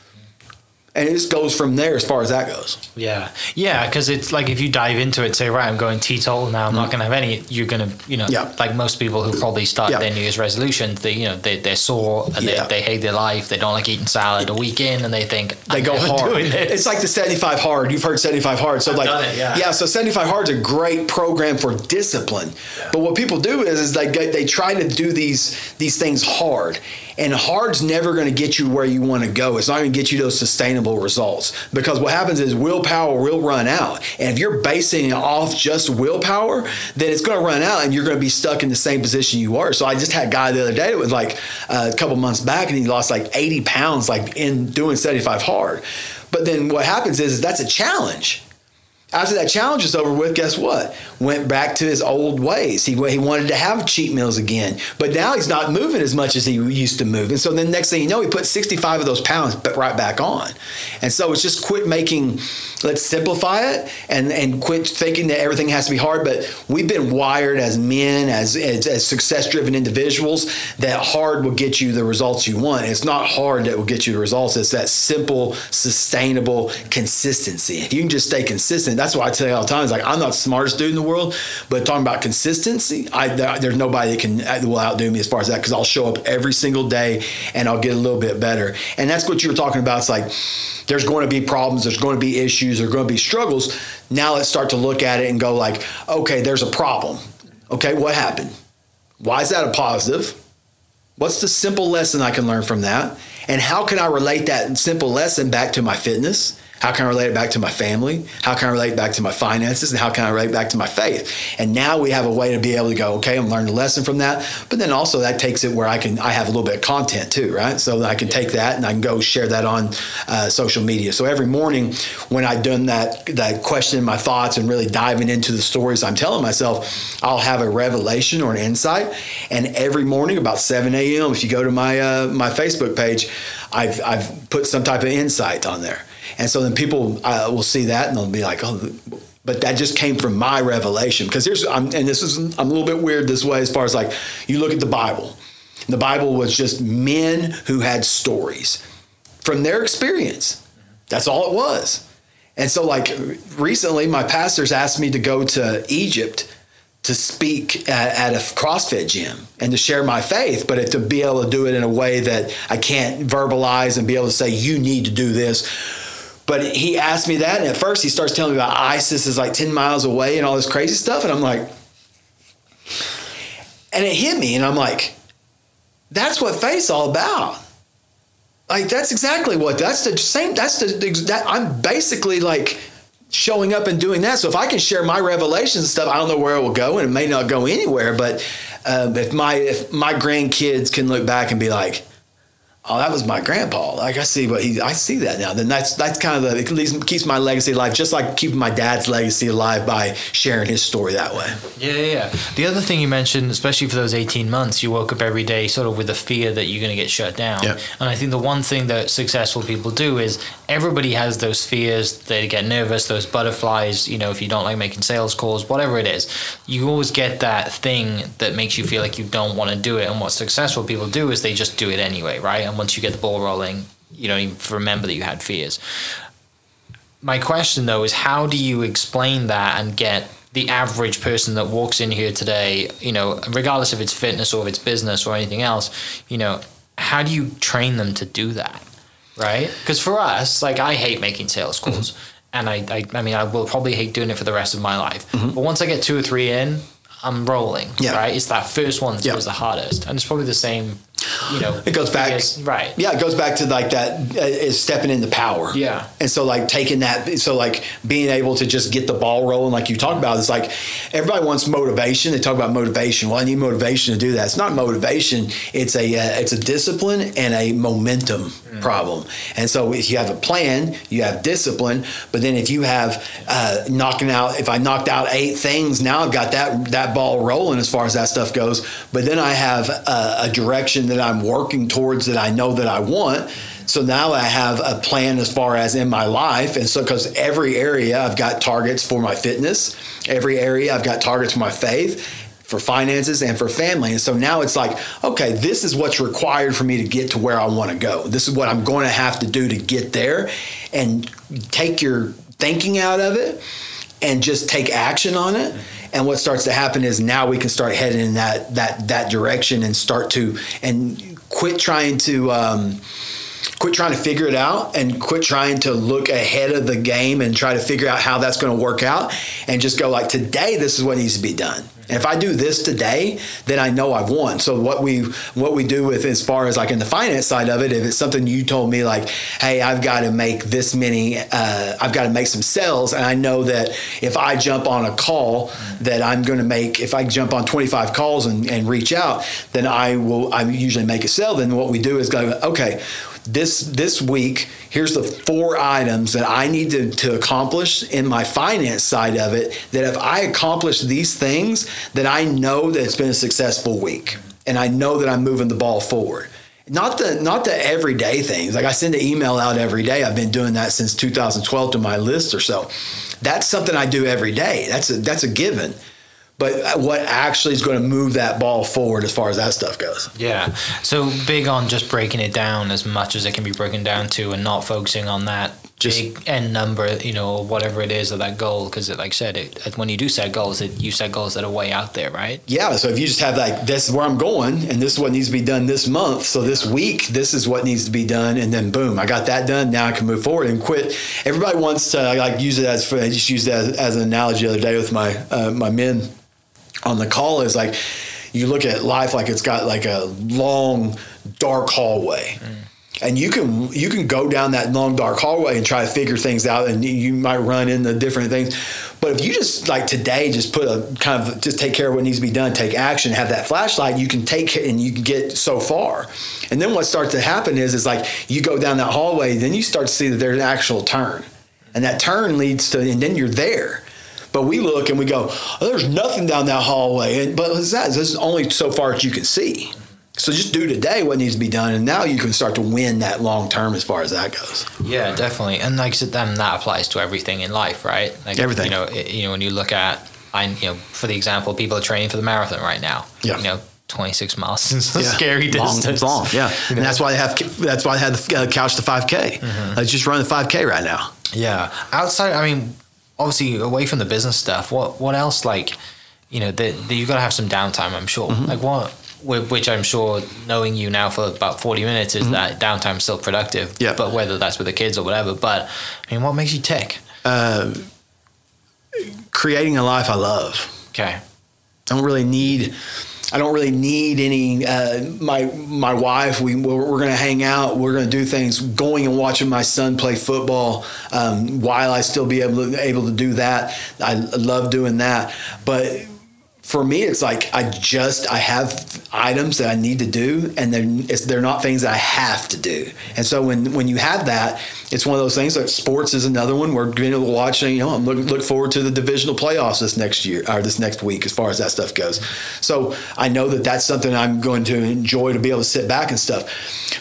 And it just goes from there as far as that goes. Yeah, yeah, because it's like if you dive into it, say, right, I'm going teetotal now. I'm not mm-hmm. going to have any. You're going to, you know. Yeah. like most people who probably start Yeah. their New Year's resolutions, they, you know, they they're sore and Yeah. they, they hate their life. They don't like eating salad a week in, and they think they I'm go hard. It's like the 75 hard. You've heard 75 hard. So I've like it, yeah. so 75 hard is a great program for discipline. But what people do is is they, they try to do these these things hard. And hard's never going to get you where you want to go. It's not going to get you those sustainable results because what happens is willpower will run out. And if you're basing it off just willpower, then it's going to run out and you're going to be stuck in the same position you are. So I just had a guy the other day that was like uh, a couple months back and he lost like 80 pounds like in doing 75 hard. But then what happens is, is that's a challenge. After that challenge is over with, guess what? Went back to his old ways. He, he wanted to have cheat meals again, but now he's not moving as much as he used to move. And so then next thing you know, he put 65 of those pounds right back on. And so it's just quit making, let's simplify it and, and quit thinking that everything has to be hard. But we've been wired as men, as, as, as success driven individuals, that hard will get you the results you want. It's not hard that will get you the results. It's that simple, sustainable consistency. If you can just stay consistent, That's why I tell you all the time. It's like I'm not the smartest dude in the world, but talking about consistency, I there's nobody that can that will outdo me as far as that because I'll show up every single day and I'll get a little bit better. And that's what you were talking about. It's like there's going to be problems, there's going to be issues, there's going to be struggles. Now let's start to look at it and go like, okay, there's a problem. Okay, what happened? Why is that a positive? What's the simple lesson I can learn from that? And how can I relate that simple lesson back to my fitness? How can I relate it back to my family? How can I relate it back to my finances? And how can I relate it back to my faith? And now we have a way to be able to go, okay, I'm learning a lesson from that. But then also that takes it where I can, I have a little bit of content too, right? So I can take that and I can go share that on uh, social media. So every morning when I've done that, that question my thoughts and really diving into the stories I'm telling myself, I'll have a revelation or an insight. And every morning about 7 a.m., if you go to my, uh, my Facebook page, I've, I've put some type of insight on there. And so then people uh, will see that and they'll be like, oh, but that just came from my revelation. Because here's, I'm, and this is, I'm a little bit weird this way as far as like, you look at the Bible. The Bible was just men who had stories from their experience. That's all it was. And so, like, recently, my pastors asked me to go to Egypt to speak at, at, a CrossFit gym and to share my faith, but to be able to do it in a way that I can't verbalize and be able to say, you need to do this but he asked me that, and at first he starts telling me about ISIS is like 10 miles away and all this crazy stuff. And I'm like, and it hit me, and I'm like, that's what faith's all about. Like, that's exactly what that's the same. That's the, that I'm basically like showing up and doing that. So if I can share my revelations and stuff, I don't know where it will go, and it may not go anywhere. But um, if my if my grandkids can look back and be like, oh, that was my grandpa. Like I see what he, I see that now. Then that's that's kind of the it least keeps my legacy alive, just like keeping my dad's legacy alive by sharing his story that way. Yeah, yeah. yeah. The other thing you mentioned, especially for those eighteen months, you woke up every day sort of with the fear that you're going to get shut down. Yep. And I think the one thing that successful people do is everybody has those fears. They get nervous, those butterflies. You know, if you don't like making sales calls, whatever it is, you always get that thing that makes you feel like you don't want to do it. And what successful people do is they just do it anyway, right? And once you get the ball rolling, you don't even remember that you had fears. My question though is how do you explain that and get the average person that walks in here today, you know, regardless if it's fitness or if it's business or anything else, you know, how do you train them to do that? Right? Because for us, like I hate making sales calls. Mm-hmm. And I, I, I mean, I will probably hate doing it for the rest of my life. Mm-hmm. But once I get two or three in, I'm rolling. Yeah. Right? It's that first one that's yeah. the hardest. And it's probably the same you know it goes back right. Yeah it goes back to like that uh, is stepping into power. Yeah. And so like taking that so like being able to just get the ball rolling like you talk about it's like everybody wants motivation. They talk about motivation. Well i need motivation to do that. It's not motivation. It's a uh, it's a discipline and a momentum mm. problem. And so if you have a plan you have discipline but then if you have uh, knocking out if i knocked out eight things now i've got that that ball rolling as far as that stuff goes. But then i have a, a direction that I'm working towards that I know that I want. So now I have a plan as far as in my life. And so, because every area I've got targets for my fitness, every area I've got targets for my faith, for finances, and for family. And so now it's like, okay, this is what's required for me to get to where I want to go. This is what I'm going to have to do to get there and take your thinking out of it and just take action on it. And what starts to happen is now we can start heading in that that that direction and start to and quit trying to um, quit trying to figure it out and quit trying to look ahead of the game and try to figure out how that's going to work out and just go like today this is what needs to be done if I do this today, then I know I've won. So what we what we do with as far as like in the finance side of it, if it's something you told me like, hey, I've got to make this many, uh, I've got to make some sales, and I know that if I jump on a call, that I'm going to make. If I jump on 25 calls and, and reach out, then I will. I usually make a sale. Then what we do is go, okay, this this week here's the four items that i need to, to accomplish in my finance side of it that if i accomplish these things then i know that it's been a successful week and i know that i'm moving the ball forward. Not the not the everyday things. Like i send an email out every day. I've been doing that since 2012 to my list or so. That's something i do every day. That's a that's a given but what actually is going to move that ball forward as far as that stuff goes. Yeah. So big on just breaking it down as much as it can be broken down to and not focusing on that Just- big end number, you know, whatever it is of that goal. Because, like I said, it, when you do set goals, it, you set goals that are way out there, right? Yeah, so if you just have like this is where I'm going and this is what needs to be done this month, so this week this is what needs to be done, and then boom, I got that done. Now I can move forward and quit. Everybody wants to like use it as I just used it as, as an analogy the other day with my uh, my men on the call is like you look at life like it's got like a long dark hallway. Mm. And you can you can go down that long dark hallway and try to figure things out, and you- you might run into different things. But if you just like today, just put a kind of just take care of what needs to be done, take action, have that flashlight, you can take it and you can get so far. And then what starts to happen is is like you go down that hallway, then you start to see that there's an actual turn, and that turn leads to, and then you're there. But we look and we go, oh, there's nothing down that hallway. And, but what's that? This is only so far as you can see. So just do today what needs to be done, and now you can start to win that long term as far as that goes. Yeah, definitely. And like I said, then that applies to everything in life, right? Like Everything. You know, it, you know, when you look at, I, you know, for the example, people are training for the marathon right now. Yeah. You know, 26 miles is a Yeah. scary long, distance. It's long, yeah. You And that's why they have. That's why they had the uh, couch to 5K. Let's just run the 5K right now. Yeah. Outside, I mean, obviously, away from the business stuff, what what else? Like, you know, that you got to have some downtime. I'm sure. Mm-hmm. Like what? Which I'm sure, knowing you now for about 40 minutes, is that downtime still productive? Mm-hmm. Yeah. But whether that's with the kids or whatever. But I mean, what makes you tick? Uh, Creating a life I love. Okay. I don't really need. I don't really need any. Uh, my my wife. We we're, we're going to hang out. We're going to do things. Going and watching my son play football. Um, while I still be able to, able to do that, I love doing that. But for me, it's like I just I have items that I need to do, and it's, they're not things that I have to do. And so when when you have that, it's one of those things. Like sports is another one. We're going to watch. You know, I'm looking look forward to the divisional playoffs this next year or this next week, as far as that stuff goes. So I know that that's something I'm going to enjoy to be able to sit back and stuff.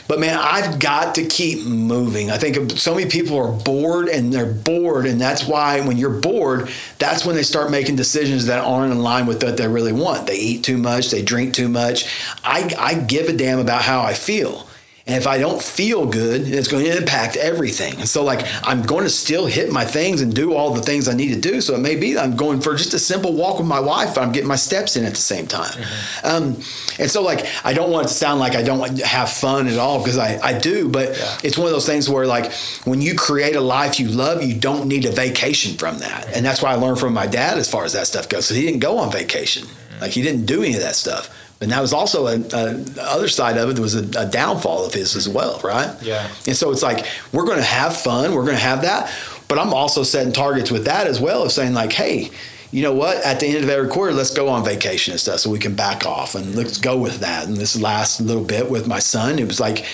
But man, I've got to keep moving. I think so many people are bored and they're bored, and that's why when you're bored, that's when they start making decisions that aren't in line with they really want. They eat too much, they drink too much. I, I give a damn about how I feel. And if I don't feel good, it's going to impact everything. And so, like, I'm going to still hit my things and do all the things I need to do. So it may be I'm going for just a simple walk with my wife. But I'm getting my steps in at the same time. Um, and so, like, I don't want it to sound like I don't have fun at all because I, I do. But it's one of those things where, like, when you create a life you love, you don't need a vacation from that. And that's why I learned from my dad as far as that stuff goes. So he didn't go on vacation. Like, he didn't do any of that stuff. And that was also a, a other side of it There was a, a downfall of his as well, right? Yeah. And so it's like we're going to have fun, we're going to have that, but I'm also setting targets with that as well of saying like, hey, you know what? At the end of every quarter, let's go on vacation and stuff, so we can back off and let's go with that. And this last little bit with my son, it was like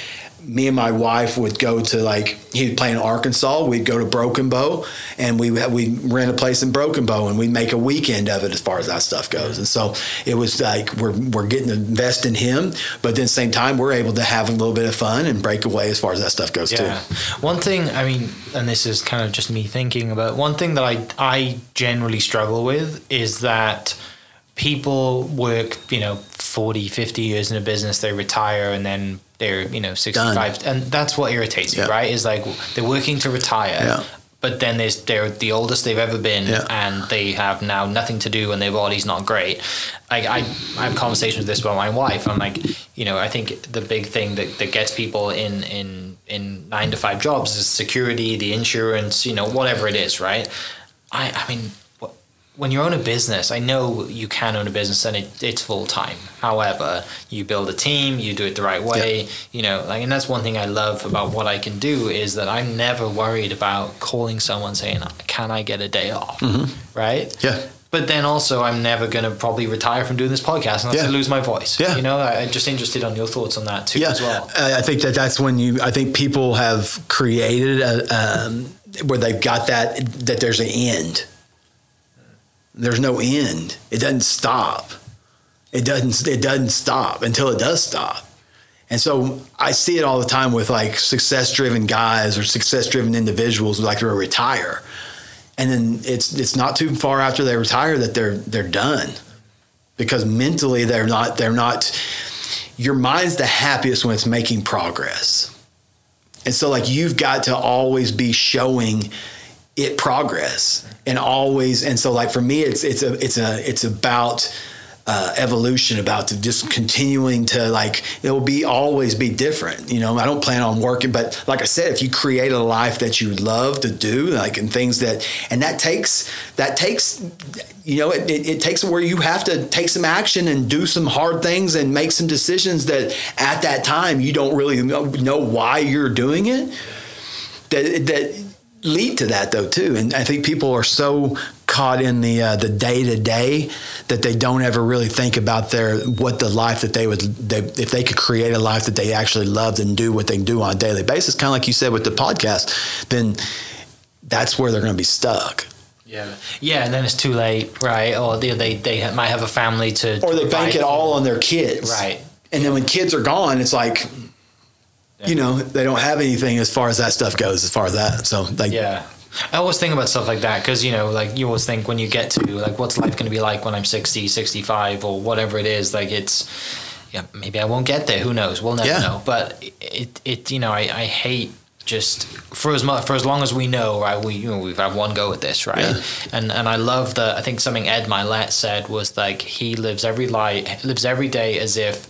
me and my wife would go to like he'd play in Arkansas. We'd go to Broken Bow, and we we rent a place in Broken Bow, and we'd make a weekend of it as far as that stuff goes. And so it was like we're we're getting to invest in him, but then same time we're able to have a little bit of fun and break away as far as that stuff goes Yeah. too. One thing, I mean, and this is kind of just me thinking about one thing that I I generally struggle with is that people work, you know, 40, 50 years in a business, they retire and then they're, you know, 65 and that's what irritates Yeah. me, right? Is like they're working to retire. Yeah. But then there's they're the oldest they've ever been, Yeah. and they have now nothing to do, and their body's not great. Like I, I have conversations with this about my wife. I'm like, you know, I think the big thing that, that gets people in in in nine to five jobs is security, the insurance, you know, whatever it is, right? I, I mean, when you own a business, I know you can own a business and it, it's full time. However, you build a team, you do it the right way, you know, like, and that's one thing I love about what I can do is that I'm never worried about calling someone saying, "Can I get a day off?" Right? Yeah. But then also, I'm never going to probably retire from doing this podcast unless Yeah. I lose my voice. Yeah. You know, I, I'm just interested on your thoughts on that too yeah, as well. I I think that that's when you. I think people have created a, um, where they've got that that there's an end. There's no end. It doesn't stop. It doesn't. It doesn't stop until it does stop. And so I see it all the time with like success-driven guys or success-driven individuals who like to retire, and then it's it's not too far after they retire that they're they're done because mentally they're not they're not your mind's the happiest when it's making progress And so like you've got to always be showing it progress and always and so like for me it's it's a it's a it's about uh, evolution about to just continuing to like it will be always be different you know? I don't plan on working but like i said if you create a life that you love to do like and things that and that takes that takes you know it, it, it takes where you have to take some action and do some hard things and make some decisions that at that time you don't really know, know why you're doing it that that lead to that though too. And i think people are so caught in the uh, the day to day that they don't ever really think about their what the life that they would they, if they could create a life that they actually loved and do what they do on a daily basis kind of like you said with the podcast then that's where they're going to be stuck. Yeah, yeah, and then it's too late, right? Or they they, they might have a family to, or they bank it all on their kids. Right. and then when kids are gone it's like you know they don't have anything as far as that stuff goes as far as that so like Yeah. I always think about stuff like that because, you know, like you always think when you get to, like, what's life going to be like when I'm 60, 65, or whatever it is? Like, it's, yeah, maybe I won't get there. Who knows? We'll never Yeah. know. But it, it, you know, I, I hate just for as much for as long as we know, right? We you know we've had one go at this, right? Yeah. And and I love the I think something Ed Mylett said was like he lives every life lives every day as if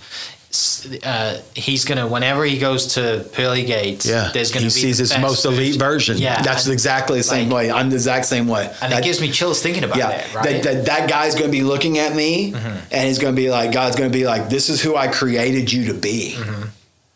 uh, he's gonna whenever he goes to pearly gates yeah there's gonna he be sees his most elite version yeah that's and- exactly the same like- way i'm the exact same way and That- it gives me chills thinking about yeah, it right Mm-hmm. that, that, that guy's to be looking at me and he's to be like, God's to be like, this is who I created you to be.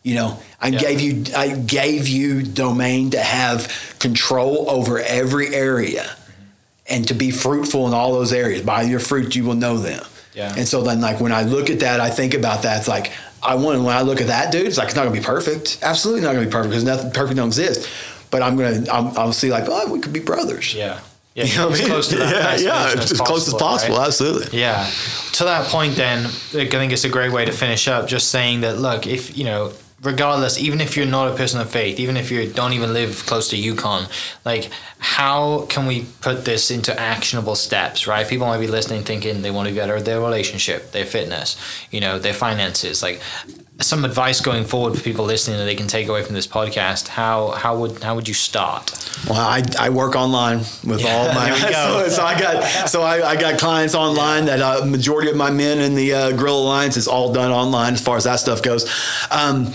You know, I Mm-hmm. Yeah. gave you, I gave you domain to have control over every area Mm-hmm. and to be fruitful in all those areas. By your fruit, you will know them. Yeah. And so then, like when I look at that, I think about that. It's like I want. When I look at that dude, it's like it's not going to be perfect. Absolutely not going to be perfect because nothing perfect don't exist. But I'm gonna. I'm, I'll see like, oh, we could be brothers. yeah yeah You know as I mean? close to that yeah, yeah, version as, close as possible. right? Absolutely. Yeah. To that point, then, I think it's a great way to finish up just saying that, look, if, you know, regardless, even if you're not a person of faith, even if you don't even live close to Yukon, like, how can we put this into actionable steps, right? People might be listening thinking they want to better their relationship, their fitness, you know, their finances. Like, some advice going forward for people listening that they can take away from this podcast. How how would how would you start? Well, I, I work online with Yeah, all my there we go. so, so I got so I, I got clients online that uh, majority of my men in the uh, Gorilla Alliance is all done online as far as that stuff goes. Um,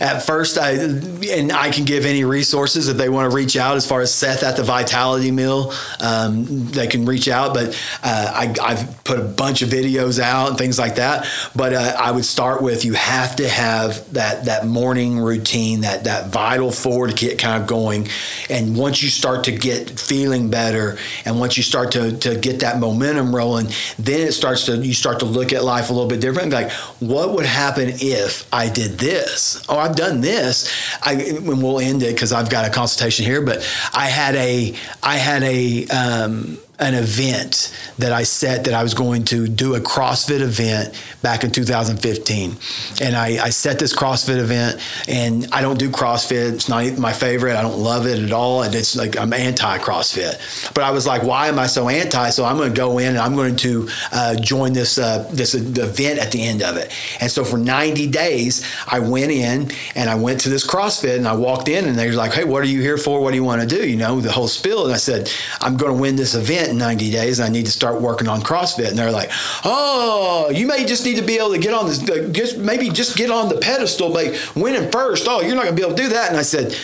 at first, I and I can give any resources if they want to reach out as far as Seth at the Vitality Mill. Um, they can reach out, but uh, I, I've put a bunch of videos out and things like that. But uh, I would start with you have to have that that morning routine, that that vital forward to get kind of going. And once you start to get feeling better, and once you start to to get that momentum rolling, then it starts to you start to look at life a little bit different. Like, what would happen if I did this? Oh, I've done this. I and we'll end it because I've got a consultation here. But I had a I had a um, an event that I set that I was going to do a CrossFit event back in 2015. And I, I set this CrossFit event and I don't do CrossFit. It's not my favorite. I don't love it at all. And it's like I'm anti CrossFit. But I was like, why am I so anti? So I'm going to go in and I'm going to uh, join this, uh, this event at the end of it. And so for 90 days, I went in and I went to this CrossFit and I walked in and they were like, hey, what are you here for? What do you want to do? You know, the whole spiel. And I said, I'm going to win this event in 90 days I need to start working on CrossFit. And they're like, oh, you may just need to be able to get on this, uh, just maybe just get on the pedestal, like winning first. Oh, you're not going to be able to do that. And I said,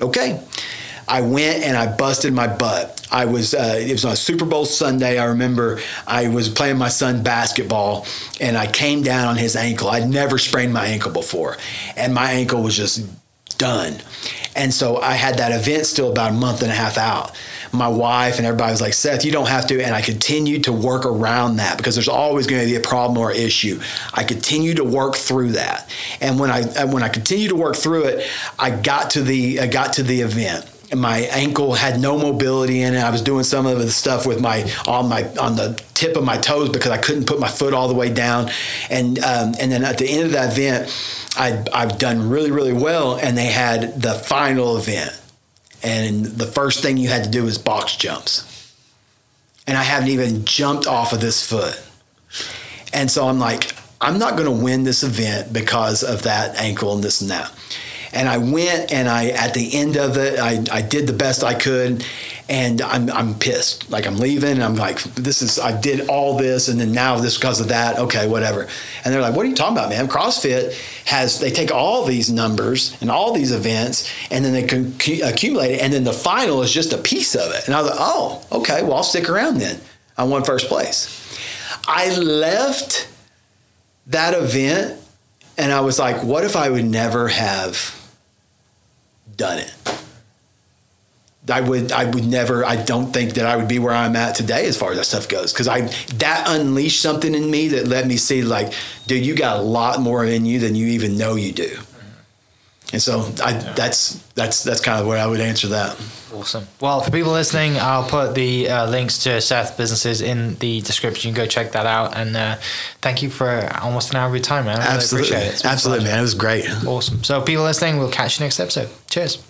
okay. I went and I busted my butt. I was uh, it was on Super Bowl Sunday. I remember I was playing my son basketball and I came down on his ankle. I'd never sprained my ankle before, and my ankle was just done. And so I had that event still about a month and a half out. My wife and everybody was like, Seth, you don't have to. And I continued to work around that because there's always going to be a problem or issue. I continued to work through that. And when I when I continued to work through it, I got to the I got to the event my ankle had no mobility in it. I was doing some of the stuff with my on my on the tip of my toes because I couldn't put my foot all the way down. And um, and then at the end of that event, I I've done really really well. And they had the final event, and the first thing you had to do was box jumps. And I haven't even jumped off of this foot. And so I'm like, I'm not going to win this event because of that ankle and this and that. And I went and I, at the end of it, I, I did the best I could. And I'm, I'm pissed. Like I'm leaving and I'm like, this is, I did all this. And then now this because of that. Okay, whatever. And they're like, what are you talking about, man? CrossFit has, they take all these numbers and all these events and then they can accumulate it. And then the final is just a piece of it. And I was like, oh, okay, well, I'll stick around then. I won first place. I left that event and I was like, what if I would never have done it? I would I would never I don't think that I would be where I'm at today as far as that stuff goes because I that unleashed something in me that let me see like dude you got a lot more in you than you even know you do and so I, that's that's that's kind of where I would answer that. Awesome. Well, for people listening, I'll put the uh, links to Seth businesses in the description. You can go check that out. And uh, thank you for almost an hour of your time, man. I Absolutely. Appreciate it. Absolutely, man. It was great. Awesome. So, people listening, we'll catch you next episode. Cheers.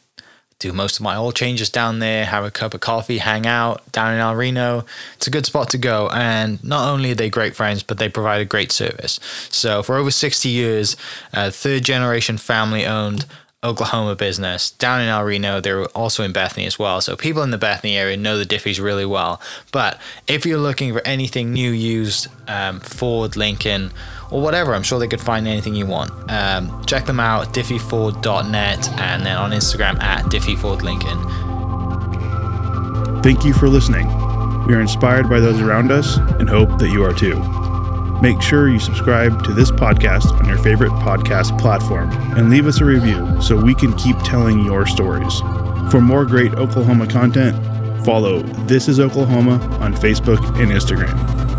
do most of my oil changes down there, have a cup of coffee, hang out down in El Reno. It's a good spot to go. And not only are they great friends, but they provide a great service. So for over 60 years, a third generation family owned Oklahoma business down in El Reno. They're also in Bethany as well. So people in the Bethany area know the Diffees really well. But if you're looking for anything new, used, um, Ford, Lincoln, or whatever, I'm sure they could find anything you want. Um, check them out, diffeeford.net, and then on Instagram at diffeefordlincoln. Thank you for listening. We are inspired by those around us and hope that you are too. Make sure you subscribe to this podcast on your favorite podcast platform and leave us a review so we can keep telling your stories. For more great Oklahoma content, follow This is Oklahoma on Facebook and Instagram.